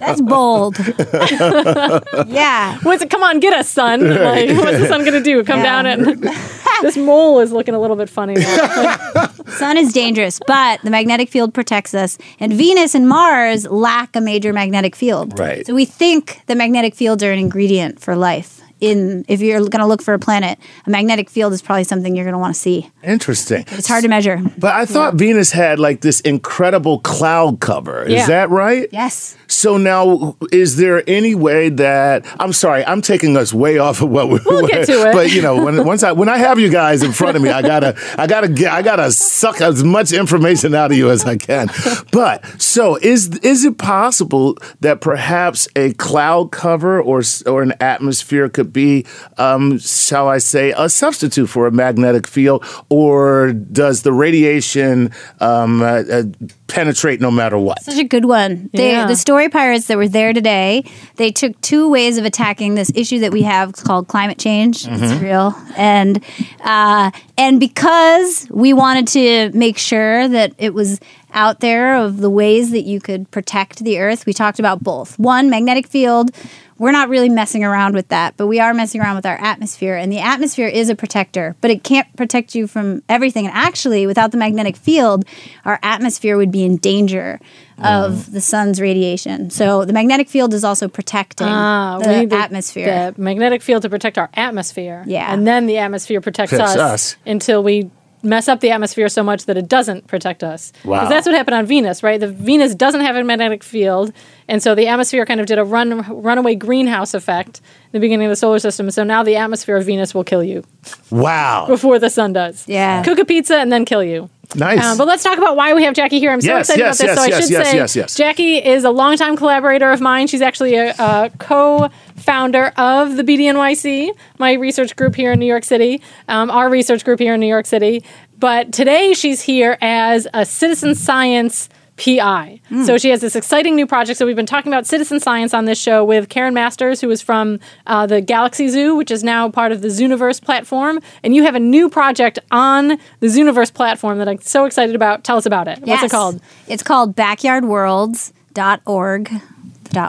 That's bold. yeah. What's it? Come on, get us, sun. Like, what's the sun going to do? Come Yeah. down and this mole is looking a little bit funny. now. Sun is dangerous, but the magnetic field protects us. And Venus and Mars lack a major magnetic field. Right. So we think the magnetic fields are an ingredient for life. In if you're going to look for a planet, a magnetic field is probably something you're going to want to see. Interesting. It's hard to measure. But I thought Venus had like this incredible cloud cover. Is Yeah. that right? Yes. So now, is there any way that I'm sorry, I'm taking us way off of what we We'll get to it. But you know, when once I when I have you guys in front of me, I gotta I gotta get I gotta suck as much information out of you as I can. But so is is it possible that perhaps a cloud cover or or an atmosphere could be, um, shall I say, a substitute for a magnetic field, or does the radiation um, uh, uh, penetrate no matter what? Such a good one. They, Yeah. The story pirates that were there today, they took two ways of attacking this issue that we have called climate change. It's real, and uh, and because we wanted to make sure that it was out there of the ways that you could protect the Earth, we talked about both. One, magnetic field. We're not really messing around with that, but we are messing around with our atmosphere. And the atmosphere is a protector, but it can't protect you from everything. And actually, without the magnetic field, our atmosphere would be in danger of mm. the sun's radiation. So the magnetic field is also protecting ah, we the the- atmosphere. The magnetic field to protect our atmosphere. Yeah. And then the atmosphere protects Protects us, us. until we mess up the atmosphere so much that it doesn't protect us. Wow. Because that's what happened on Venus, right? The Venus doesn't have a magnetic field, and so the atmosphere kind of did a run runaway greenhouse effect in the beginning of the solar system. So now the atmosphere of Venus will kill you Wow. before the sun does. Yeah. Cook a pizza and then kill you. Nice. Um, but let's talk about why we have Jackie here. I'm so Yes, excited yes, about this. yes, so I yes, should yes, say, yes, yes. Jackie is a longtime collaborator of mine. She's actually a, a co-founder of the BDNYC, my research group here in New York City, um, our research group here in New York City. But today she's here as a citizen science PI. So she has this exciting new project. So we've been talking about citizen science on this show with Karen Masters, who is from uh, the Galaxy Zoo, which is now part of the Zooniverse platform. And you have a new project on the Zooniverse platform that I'm so excited about. Tell us about it. What's it called? It's called backyardworlds.org.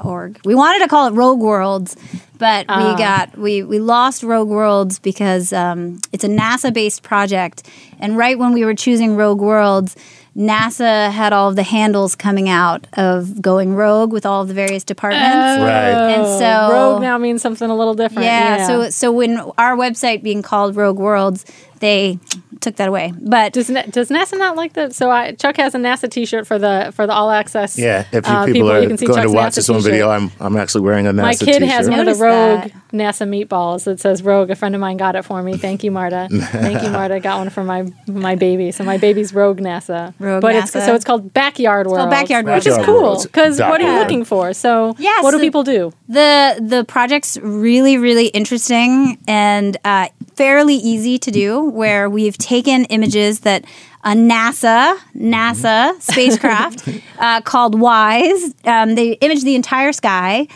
.org. We wanted to call it Rogue Worlds, but Ah. we got we we lost Rogue Worlds because um, it's a NASA based project, and right when we were choosing Rogue Worlds, NASA had all of the handles coming out of going rogue with all of the various departments. Oh. Right. and so Rogue now means something a little different. yeah, so so when our website being called Rogue Worlds, they took that away. But Does, does NASA not like that? So I, Chuck has a NASA T-shirt for the for the all access. Yeah, if you uh, people, are you can see going to Chuck's watch NASA this on t-shirt. video, I'm I'm actually wearing a NASA My kid t-shirt. has one of the Rogue that. NASA meatballs that says Rogue. A friend of mine got it for me. Thank you, Marta. Thank you, Marta. Got one for my my baby. So my baby's Rogue NASA. Rogue but it's NASA. so it's called Backyard World. called Backyard World. which is cool because what are you looking for? So Yeah, what do people do? the the project's really really interesting and uh, fairly easy to do. Where we've taken images that a NASA NASA spacecraft uh, called WISE. Um, they image the entire sky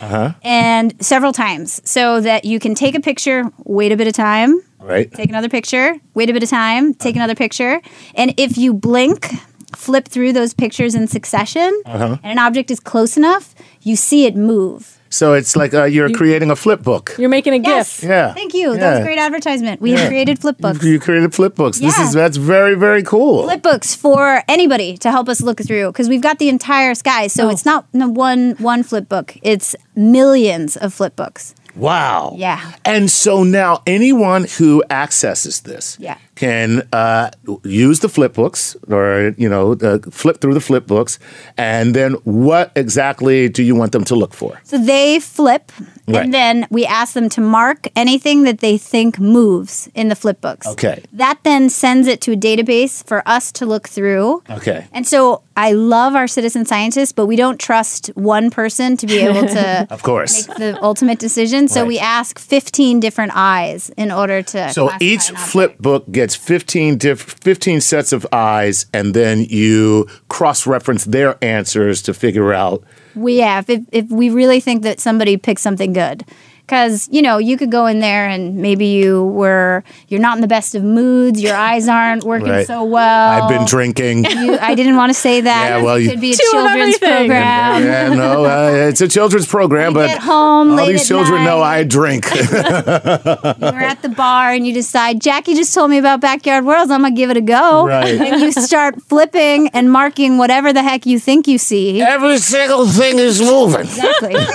and several times, so that you can take a picture, wait a bit of time, right. take another picture, wait a bit of time, take another picture. And if you blink, flip through those pictures in succession, and an object is close enough, you see it move. So it's like uh, you're creating a flip book. You're making a Yes. GIF. Yeah. Thank you. That Yeah. was great advertisement. We Yeah. have created flip books. You created flip books. This Yeah. is that's very very cool. Flip books for anybody to help us look through because we've got the entire sky. So it's not one one flip book. It's millions of flip books. Wow. Yeah. And so now anyone who accesses this Yeah. can uh, use the flip books or, you know, uh, flip through the flip books. And then what exactly do you want them to look for? So they flip, Right. and then we ask them to mark anything that they think moves in the flip books. Okay. That then sends it to a database for us to look through. Okay. And so I love our citizen scientists, but we don't trust one person to be able to Of course. make the ultimate decision. So Right. we ask 15 different eyes in order to. So each flip book gets 15 diff- 15 sets of eyes and then you cross reference their answers to figure out We have if, if we really think that somebody picked something good. Because you know you could go in there and maybe you were you're not in the best of moods. Your eyes aren't working Right. so well. I've been drinking. You, I didn't want to say that. Yeah, well, it you- could be a Two of children's everything. program. yeah, no, uh, it's a children's program, but get home all late these at children know. I drink. You were at the bar and you decide, Jackie just told me about Backyard Worlds. I'm gonna give it a go. Right. And you start flipping and marking whatever the heck you think you see. Every single thing is moving. Exactly.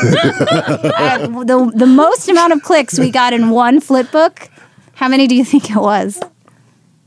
Uh, the the most amount of clicks we got in one flip book. How many do you think it was?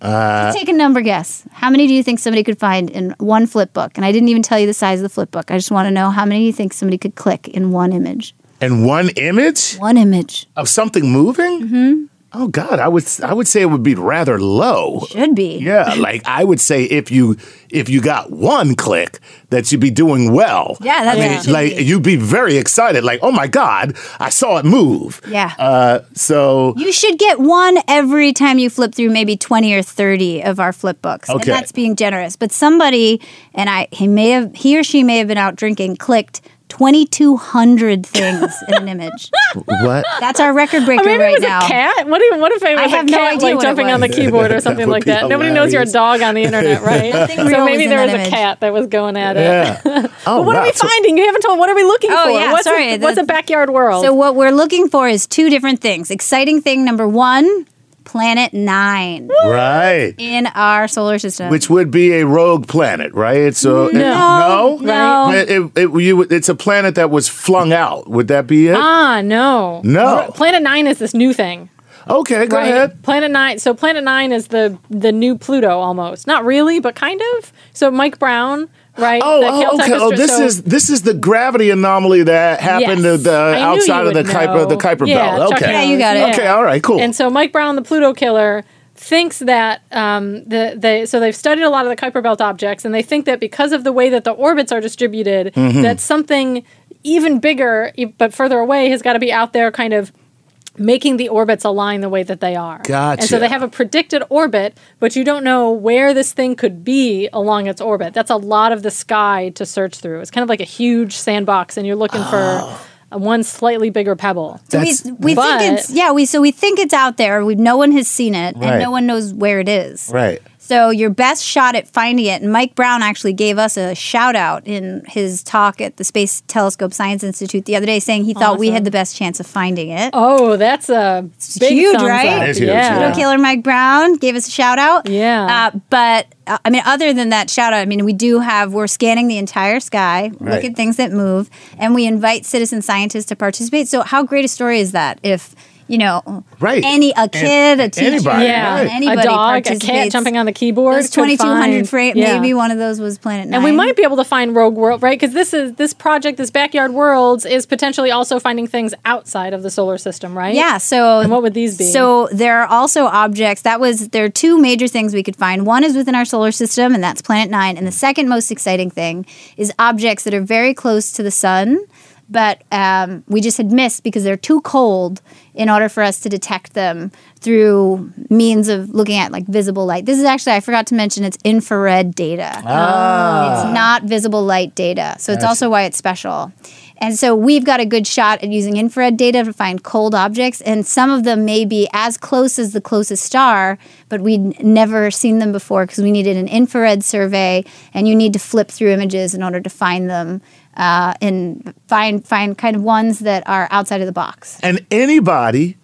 Uh, Take a number guess. How many do you think somebody could find in one flip book? And I didn't even tell you the size of the flip book. I just want to know how many you think somebody could click in one image? and one image One image of something moving? Mm-hmm. Oh God, I would I would say it would be rather low. should be. Yeah, like I would say if you if you got one click, that you'd be doing well. Yeah, that's I mean, should like be. you'd be very excited. Like, oh my God, I saw it move. Yeah. Uh, so You should get one every time you flip through maybe 20 or 30 of our flip books. Okay. And that's being generous. But somebody, and I he may have he or she may have been out drinking, clicked 2200 things in an image. what? That's our record breaker Or maybe right it was now. a cat. What if, what if it I was have a no cat idea like jumping on the keyboard or something would like be that? Nobody knows you're a dog on the internet, right? So maybe was there was that a cat that was going at it. Yeah. Oh, What wow. are we finding? You haven't told. What are we looking Oh, for? yeah, what's sorry, A, what's the- a backyard world? So what we're looking for is two different things. Exciting thing number 1, planet 9 Right. in our solar system. Which would be a rogue planet, right? So no, No, no. It, it, it- you- it's a planet that was flung out. Would that be it? ah, no, No. Planet Nine is this new thing. okay, go right? ahead. Planet Nine. So Planet Nine is the the new Pluto almost. Not really, but kind of. So Mike Brown, right? Oh, the oh, Caltech okay. Oh, this so- is this is the gravity anomaly that happened Yes. to the I outside of the would Kuiper the. Kuiper Yeah, belt. Chuck Okay, Yeah, you got it. Okay, all right, cool. And so Mike Brown, the Pluto killer, thinks that um, the they so they've studied a lot of the Kuiper Belt objects, and they think that because of the way that the orbits are distributed, Mm-hmm. that something even bigger e- but further away has got to be out there, kind of making the orbits align the way that they are. And so they have a predicted orbit, but you don't know where this thing could be along its orbit. That's a lot of the sky to search through. It's kind of like a huge sandbox, and you're looking for oh. one slightly bigger pebble. So we, we But- think it's yeah we so we think it's out there. We no one has seen it Right. and no one knows where it is. right. So your best shot at finding it, and Mike Brown actually gave us a shout out in his talk at the Space Telescope Science Institute the other day, saying he thought we had the best chance of finding it. Oh, that's a big huge, right? up. It is huge, yeah. yeah. Little Killer Mike Brown gave us a shout out. Yeah. Uh, but uh, I mean, other than that shout out, I mean, we do have, we're scanning the entire sky, Right. look at things that move, and we invite citizen scientists to participate. So, how great a story is that if, you know, Right. any, a kid, a teacher, anybody, Yeah, right. anybody a dog, a cat jumping on the keyboard. Those 2200 find- frame, yeah. maybe one of those was Planet Nine. And we might be able to find Rogue World, right? Because this is this project, this Backyard Worlds, is potentially also finding things outside of the solar system, right? Yeah. So And what would these be? So there are also objects. That was there are two major things we could find. One is within our solar system, and that's Planet Nine. And the second most exciting thing is objects that are very close to the sun, but um, we just had missed because they're too cold in order for us to detect them through means of looking at like visible light. This is actually I forgot to mention it's infrared data. It's not visible light data. So it's also why it's special. And so we've got a good shot at using infrared data to find cold objects, and some of them may be as close as the closest star, but we'd never seen them before because we needed an infrared survey, and you need to flip through images in order to find them uh, and find find kind of ones that are outside of the box. And anybody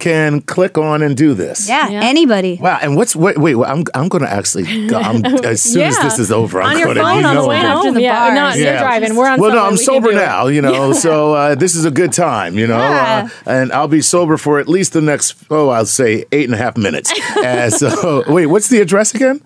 can click on and do this. Yeah, Yeah. anybody. Wow. And what's wait? Wait. well, I'm I'm going to actually. Go, I'm, as soon as this is over, I'm on your going to. phone you on the way home. the yeah, bars. not Yeah. you're driving. We're on. well, no. I'm We sober do it. now, you know, so uh, this is a good time, you know, Yeah. uh, and I'll be sober for at least the next, oh, I'll say eight and a half minutes. uh, so, wait, what's the address again?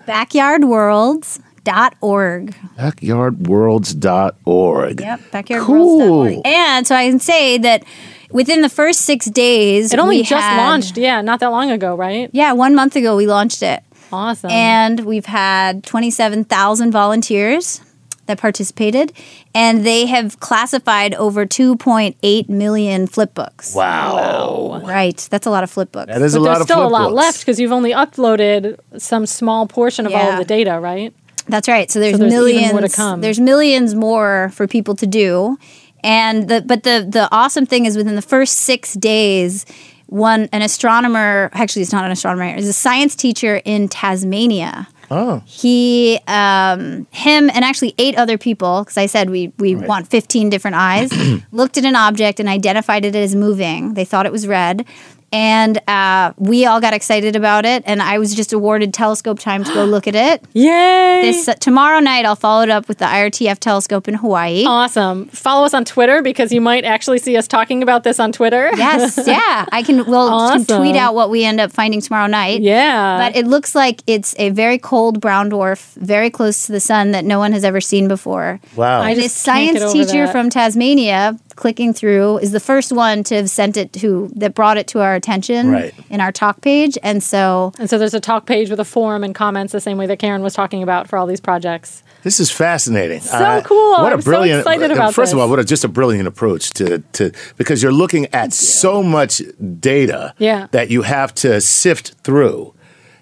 Backyardworlds.org. Backyardworlds.org. Yep, backyardworlds.org. Cool. And so I can say that within the first six days, It only we just had- launched. Yeah, not that long ago, right? Yeah, one month ago we launched it. Awesome. And we've had 27,000 volunteers that participated, and they have classified over 2.8 million flip books. Wow. Right, that's a lot of flip books. That is but a lot there's still a lot left because you've only uploaded some small portion of all of the data, right? That's right. So there's, there's even millions. more to come. There's millions more for people to do, and the but the the awesome thing is within the first six days, one an astronomer actually it's not an astronomer, is a science teacher in Tasmania. Oh. He, um, him, and actually eight other people, because I said we we want fifteen different eyes, looked at an object and identified it as moving. They thought it was red. And uh, we all got excited about it, and I was just awarded telescope time to go look at it. Yay! This uh, tomorrow night, I'll follow it up with the IRTF telescope in Hawaii. awesome. Follow us on Twitter because you might actually see us talking about this on Twitter. Yes, yeah, I can. We'll can tweet out what we end up finding tomorrow night. Yeah. But it looks like it's a very cold brown dwarf, very close to the sun that no one has ever seen before. Wow. I And just this can't get science over teacher that. from Tasmania, clicking through, is the first one to have sent it to that brought it to our attention Right. in our talk page, and so and so there's a talk page with a forum and comments the same way that Karen was talking about for all these projects. This is fascinating. So uh, cool. What a I'm so brilliant! excited about first of all, what a just a brilliant approach to to because you're looking at so much data Yeah. that you have to sift through.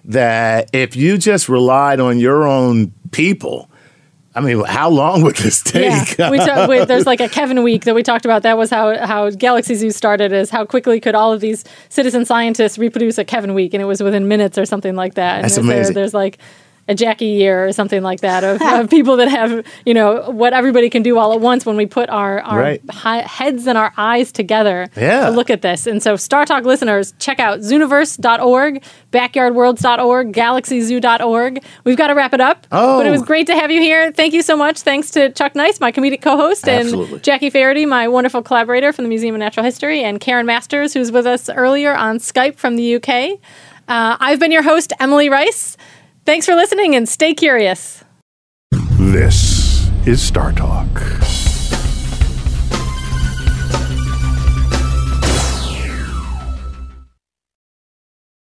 That if you just relied on your own people, I mean, how long would this take? Yeah, we we, there's like a Kevin week that we talked about. That was how how Galaxy Zoo started. Is how quickly could all of these citizen scientists reproduce a Kevin week, and it was within minutes or something like that. And That's there's- there- amazing. there's like a Jackie year or something like that of, of people that have you know what everybody can do all at once when we put our our Right. hi- heads and our eyes together Yeah. to look at this. And so Star Talk listeners, check out Zooniverse.org, Backyardworlds.org, GalaxyZoo.org. We've got to wrap it up. Oh. But it was great to have you here. Thank you so much. Thanks to Chuck Nice, my comedic co-host, Absolutely. and Jackie Faherty, my wonderful collaborator from the Museum of Natural History, and Karen Masters, who's with us earlier on Skype from the UK. Uh, I've been your host, Emily Rice. Thanks for listening and stay curious. This is Star Talk.